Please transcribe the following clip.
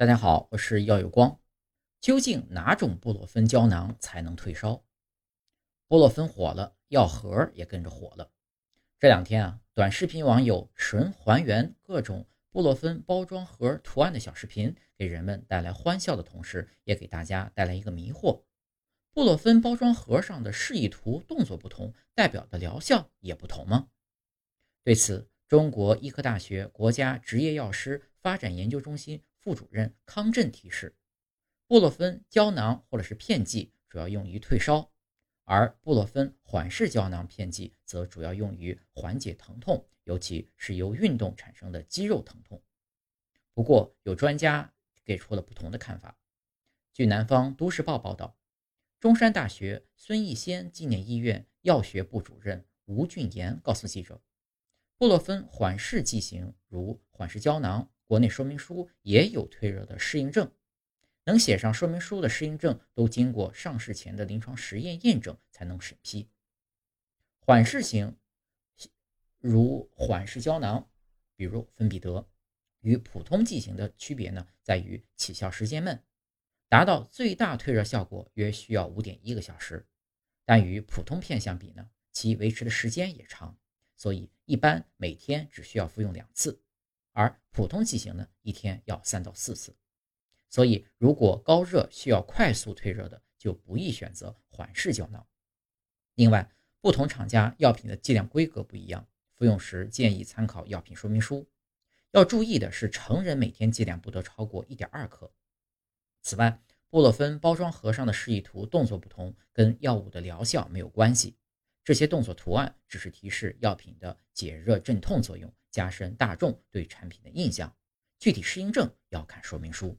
大家好，我是药有光。究竟哪种布洛芬胶囊才能退烧？布洛芬火了，药盒也跟着火了。这两天啊，短视频网友纯还原各种布洛芬包装盒图案的小视频，给人们带来欢笑的同时，也给大家带来一个迷惑：布洛芬包装盒上的示意图动作不同，代表的疗效也不同吗？对此，中国医科大学国家执业药师发展研究中心。副主任康震提示，布洛芬胶囊或者是片剂主要用于退烧，而布洛芬缓释胶囊片剂则主要用于缓解疼痛，尤其是由运动产生的肌肉疼痛。不过，有专家给出了不同的看法。据南方都市报报道，中山大学孙逸仙纪念医院药学部主任吴俊言告诉记者，布洛芬缓释剂型如缓释胶囊。国内说明书也有退热的适应症，能写上说明书的适应症都经过上市前的临床实验验证才能审批。缓释型，如缓释胶囊，比如芬必得，与普通剂型的区别呢，在于起效时间慢，达到最大退热效果约需要五点一个小时，但与普通片相比呢，其维持的时间也长，所以一般每天只需要服用两次。而普通剂型呢，一天要三到四次，所以如果高热需要快速退热的，就不宜选择缓释胶囊。另外，不同厂家药品的剂量规格不一样，服用时建议参考药品说明书。要注意的是，成人每天剂量不得超过一点二克。此外，布洛芬包装盒上的示意图动作不同，跟药物的疗效没有关系。这些动作图案只是提示药品的解热镇痛作用。加深大众对产品的印象，具体适应症要看说明书。